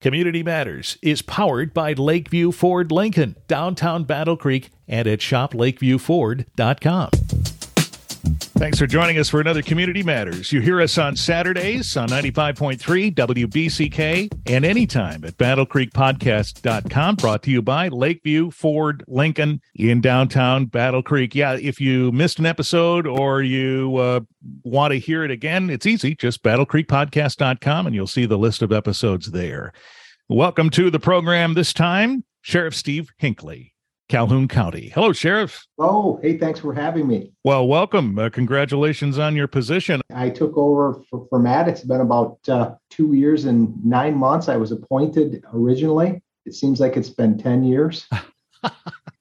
Community Matters is powered by Lakeview Ford Lincoln, downtown Battle Creek, and at shoplakeviewford.com. Thanks for joining us for another Community Matters. You hear us on Saturdays on 95.3 WBCK and anytime at battlecreekpodcast.com. Brought to you by Lakeview Ford Lincoln in downtown Battle Creek. Yeah, if you missed an episode or you uh, want to hear it again, it's easy. Just battlecreekpodcast.com and you'll see the list of episodes there. Welcome to the program this time, Sheriff Steve Hinkley. Calhoun County. Hello, Sheriff. Oh, hey, thanks for having me. Well, welcome. Uh, congratulations on your position. I took over for, for Matt. It's been about uh, two years and nine months. I was appointed originally. It seems like it's been 10 years.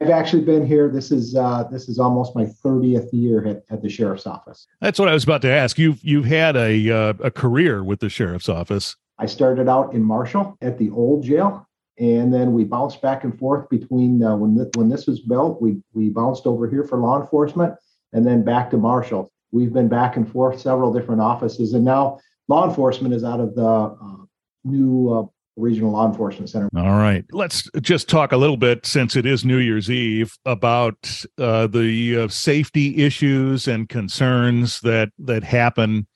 I've actually been here. This is uh, this is almost my 30th year at, at the sheriff's office. That's what I was about to ask. You've you've had a uh, a career with the sheriff's office. I started out in Marshall at the old jail and then we bounced back and forth between uh, when this, when this was built, we we bounced over here for law enforcement, and then back to Marshall. We've been back and forth several different offices, and now law enforcement is out of the uh, new uh, regional law enforcement center. All right, let's just talk a little bit since it is New Year's Eve about uh, the uh, safety issues and concerns that that happen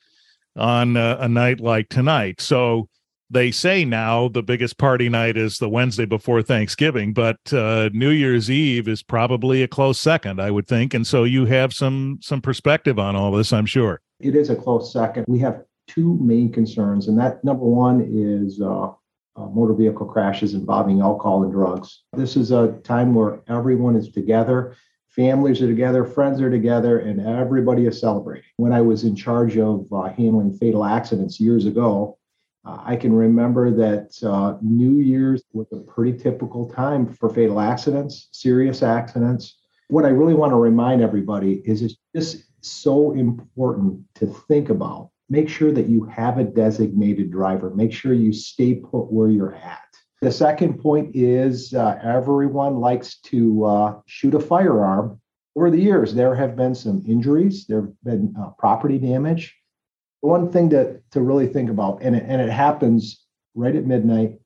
on uh, a night like tonight. So they say now the biggest party night is the Wednesday before Thanksgiving, but uh, New Year's Eve is probably a close second, I would think. And so you have some some perspective on all this, I'm sure. It is a close second. We have two main concerns, and that number one is uh, uh, motor vehicle crashes involving alcohol and drugs. This is a time where everyone is together. Families are together, friends are together, and everybody is celebrating. When I was in charge of uh, handling fatal accidents years ago, I can remember that uh, New Year's was a pretty typical time for fatal accidents, serious accidents. What I really want to remind everybody is it's just so important to think about. Make sure that you have a designated driver. Make sure you stay put where you're at. The second point is uh, everyone likes to uh, shoot a firearm. Over the years, there have been some injuries, there have been uh, property damage one thing to, to really think about, and it, and it happens right at midnight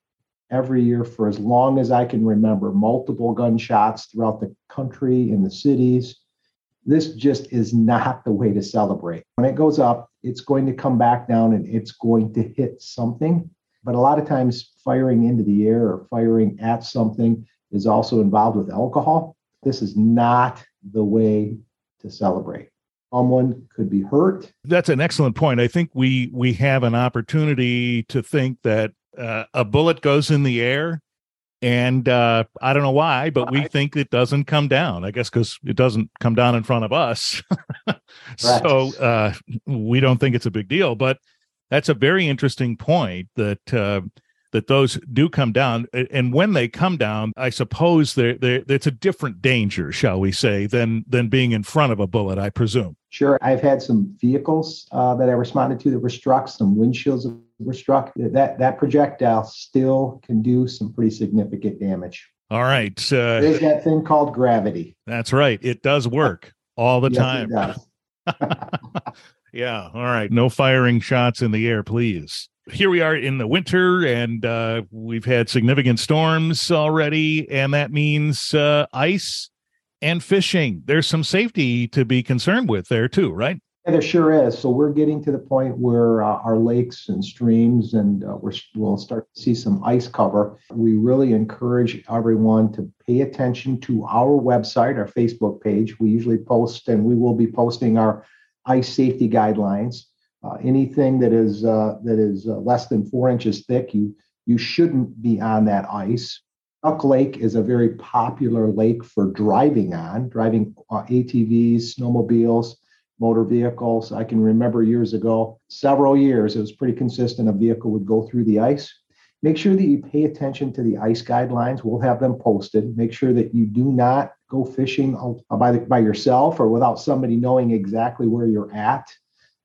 every year for as long as I can remember, multiple gunshots throughout the country, in the cities. This just is not the way to celebrate. When it goes up, it's going to come back down and it's going to hit something. But a lot of times, firing into the air or firing at something is also involved with alcohol. This is not the way to celebrate someone could be hurt. That's an excellent point. I think we we have an opportunity to think that uh, a bullet goes in the air and uh, I don't know why, but we think it doesn't come down. I guess because it doesn't come down in front of us, so uh, we don't think it's a big deal. But that's a very interesting point that uh, that those do come down and when they come down i suppose they're, they're, it's a different danger shall we say than than being in front of a bullet i presume sure i've had some vehicles uh, that i responded to that were struck some windshields were struck. That that projectile still can do some pretty significant damage. All right uh, there's that thing called gravity. that's right it does work all the yes, time. yeah all right no firing shots in the air please. Here we are in the winter and uh, we've had significant storms already and that means uh, ice and fishing. There's some safety to be concerned with there too right? Yeah, there sure is. So we're getting to the point where uh, our lakes and streams and uh, we will start to see some ice cover. We really encourage everyone to pay attention to our website our facebook page. We usually post and we will be posting our ice safety guidelines. Uh, anything that is uh, that is uh, less than four inches thick, you you shouldn't be on that ice. Duck Lake is a very popular lake for driving on, driving uh, ATVs, snowmobiles, motor vehicles. I can remember years ago, several years, it was pretty consistent. A vehicle would go through the ice. Make sure that you pay attention to the ice guidelines. We'll have them posted. Make sure that you do not go fishing by, the, by yourself or without somebody knowing exactly where you're at.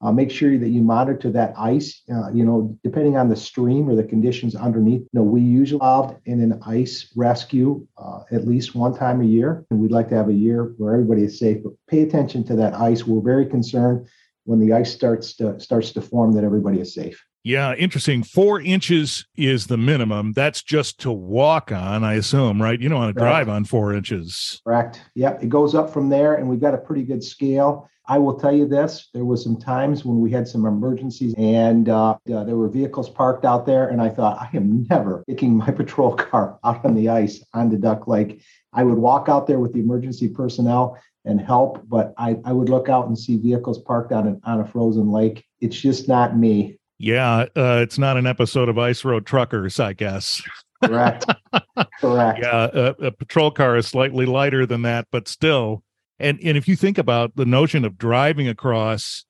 Uh, make sure that you monitor that ice, uh, you know, depending on the stream or the conditions underneath. You know, we usually involved in an ice rescue uh, at least one time a year, and we'd like to have a year where everybody is safe. But pay attention to that ice. We're very concerned when the ice starts to starts to form that everybody is safe. Yeah, interesting. Four inches is the minimum. That's just to walk on, I assume, right? You don't want to drive on four inches. Correct. Yep. It goes up from there, and we've got a pretty good scale. I will tell you this: there was some times when we had some emergencies, and uh, uh, there were vehicles parked out there, and I thought, I am never taking my patrol car out on the ice onto Duck Lake. I would walk out there with the emergency personnel and help, but I, I would look out and see vehicles parked on on a frozen lake. It's just not me. Yeah, uh, it's not an episode of Ice Road Truckers, I guess. Correct. Correct. Yeah, a, a, patrol car is slightly lighter than that, but still. And and if you think about the notion of driving across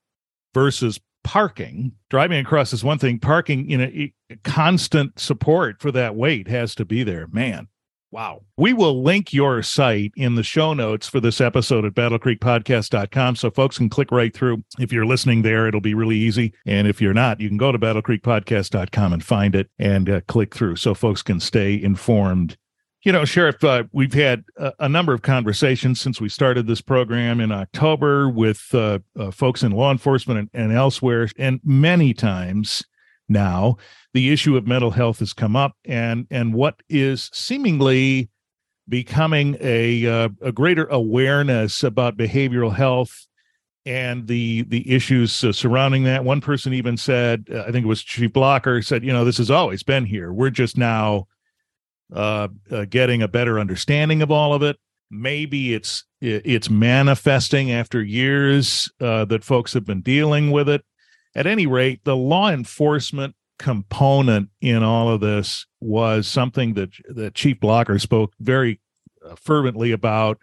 versus parking, driving across is one thing. Parking, you know, constant support for that weight has to be there. Man, Wow. We will link your site in the show notes for this episode at battlecreekpodcast.com so folks can click right through. If you're listening there, it'll be really easy. And if you're not, you can go to battlecreekpodcast.com and find it and uh, click through so folks can stay informed. You know, Sheriff, uh, we've had a, a, number of conversations since we started this program in October with uh, uh folks in law enforcement and, and elsewhere. And many times now the issue of mental health has come up and and what is seemingly becoming a uh, a greater awareness about behavioral health and the the issues uh, surrounding that one person even said uh, i think it was chief blocker said you know this has always been here we're just now uh, uh, getting a better understanding of all of it maybe it's it's manifesting after years uh, that folks have been dealing with it at any rate the law enforcement component in all of this was something that that Chief Blocker spoke very uh, fervently about.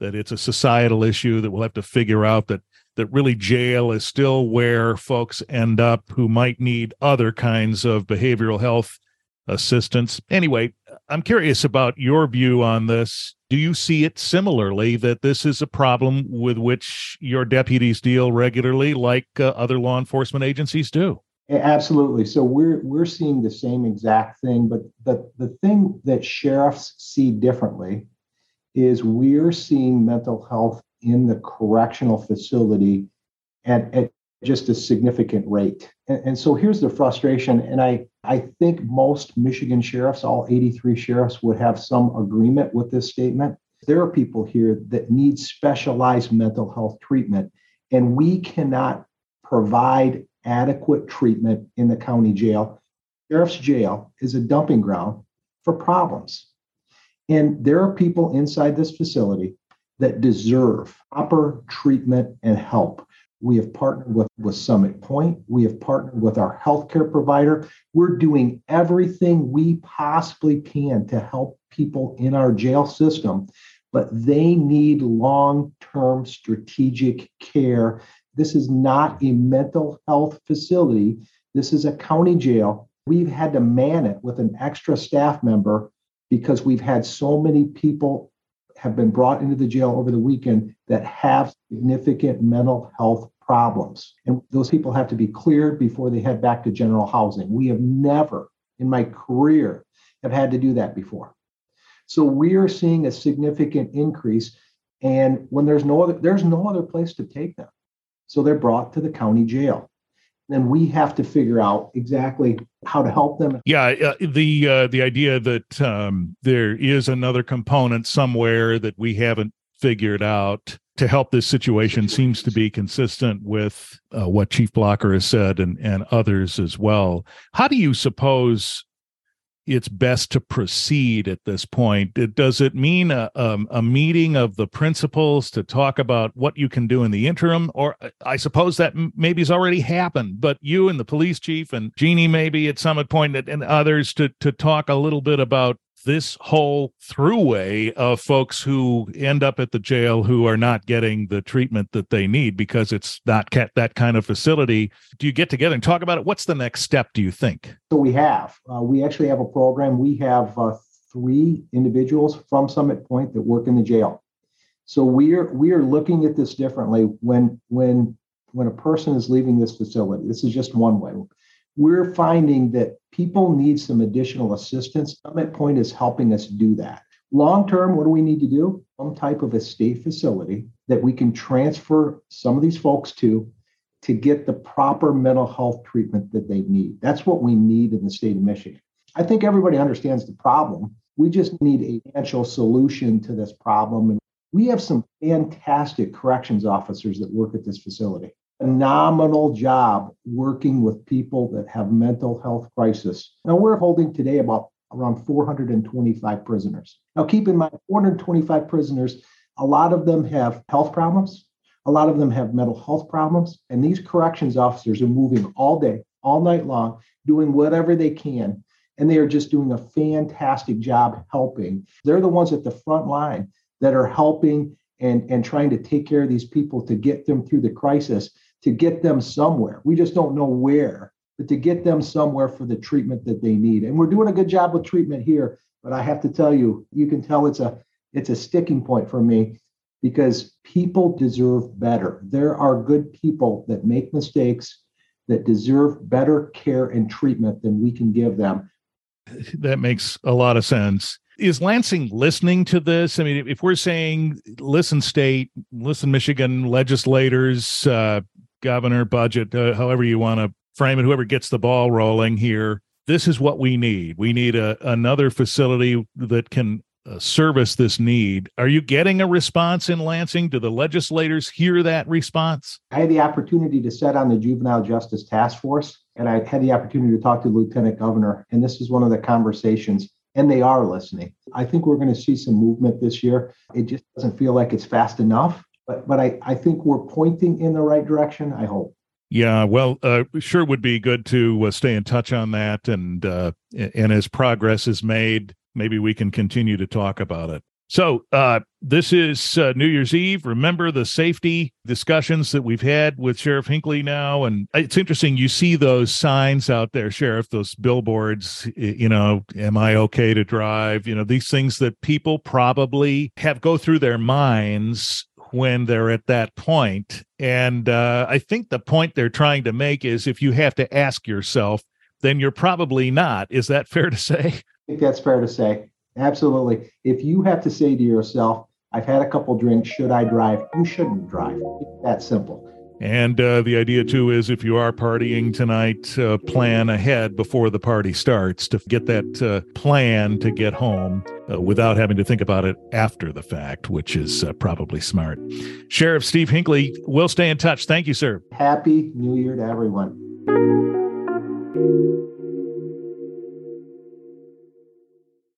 That it's a societal issue that we'll have to figure out that that really jail is still where folks end up who might need other kinds of behavioral health assistance. Anyway, I'm curious about your view on this. Do you see it similarly that this is a problem with which your deputies deal regularly, like uh, other law enforcement agencies do? Absolutely. So we're we're seeing the same exact thing, but the, the thing that sheriffs see differently is we're seeing mental health in the correctional facility at, at just a significant rate. And, and so here's the frustration. And I, I think most Michigan sheriffs, all 83 sheriffs, would have some agreement with this statement. There are people here that need specialized mental health treatment, and we cannot provide adequate treatment in the county jail. Sheriff's Jail is a dumping ground for problems. And there are people inside this facility that deserve proper treatment and help. We have partnered with, with Summit Pointe. We have partnered with our healthcare provider. We're doing everything we possibly can to help people in our jail system, but they need long term strategic care this is not a mental health facility. This is a county jail. We've had to man it with an extra staff member because we've had so many people have been brought into the jail over the weekend that have significant mental health problems. And those people have to be cleared before they head back to general housing. We have never in my career have had to do that before. So we are seeing a significant increase and when there's no other there's no other place to take them. So they're brought to the county jail. Then we have to figure out exactly how to help them. Yeah, uh, the uh, the idea that um, there is another component somewhere that we haven't figured out to help this situation seems to be consistent with uh, what Chief Blocker has said and and others as well. How do you suppose it's best to proceed at this point? Does it mean a, um, a meeting of the principals to talk about what you can do in the interim? Or uh, I suppose that maybe has already happened, but you and the police chief and Jeannie maybe at Summit Pointe and others to, to talk a little bit about this whole throughway of folks who end up at the jail who are not getting the treatment that they need because it's not that kind of facility. Do you get together and talk about it? What's the next step, do you think? So we have. Uh, we actually have a program. We have uh, three individuals from Summit Pointe that work in the jail. So we are we are looking at this differently when when when a person is leaving this facility. This is just one way we're finding that people need some additional assistance. Summit Pointe is helping us do that. Long term, what do we need to do? Some type of a state facility that we can transfer some of these folks to, to get the proper mental health treatment that they need. That's what we need in the state of Michigan. I think everybody understands the problem. We just need a financial solution to this problem. And we have some fantastic corrections officers that work at this facility. Phenomenal job working with people that have mental health crisis. Now we're holding today about around 425 prisoners. Now keep in mind 425 prisoners, a lot of them have health problems, a lot of them have mental health problems, and these corrections officers are moving all day, all night long, doing whatever they can and they are just doing a fantastic job helping. They're the ones at the front line that are helping and, and trying to take care of these people to get them through the crisis, to get them somewhere. We just don't know where, but to get them somewhere for the treatment that they need. And we're doing a good job with treatment here, but I have to tell you, you can tell it's a it's a sticking point for me because people deserve better. There are good people that make mistakes that deserve better care and treatment than we can give them that makes a lot of sense. Is Lansing listening to this? I mean, if we're saying listen, state, listen, Michigan legislators, uh, governor, budget, uh, however you want to frame it, whoever gets the ball rolling here, this is what we need. We need a, another facility that can uh, service this need. Are you getting a response in Lansing? Do the legislators hear that response? I had the opportunity to sit on the Juvenile Justice Task Force, and I had the opportunity to talk to the Lieutenant Governor, and this is one of the conversations. And they are listening. I think we're going to see some movement this year. It just doesn't feel like it's fast enough, but but I, I think we're pointing in the right direction. I hope. Yeah, well, uh, sure would be good to uh, stay in touch on that, and uh, and as progress is made, maybe we can continue to talk about it. So, uh, this is uh, New Year's Eve. Remember the safety discussions that we've had with Sheriff Hinkley now. And it's interesting. You see those signs out there, Sheriff, those billboards, you know, am I okay to drive? You know, these things that people probably have go through their minds when they're at that point. And uh, I think the point they're trying to make is if you have to ask yourself, then you're probably not. Is that fair to say? I think that's fair to say. Absolutely. If you have to say to yourself, I've had a couple drinks, should I drive? You shouldn't drive. It's that simple. And uh, the idea, too, is if you are partying tonight, uh, plan ahead before the party starts to get that uh, plan to get home uh, without having to think about it after the fact, which is uh, probably smart. Sheriff Steve Hinkley, we'll stay in touch. Thank you, sir. Happy New Year to everyone.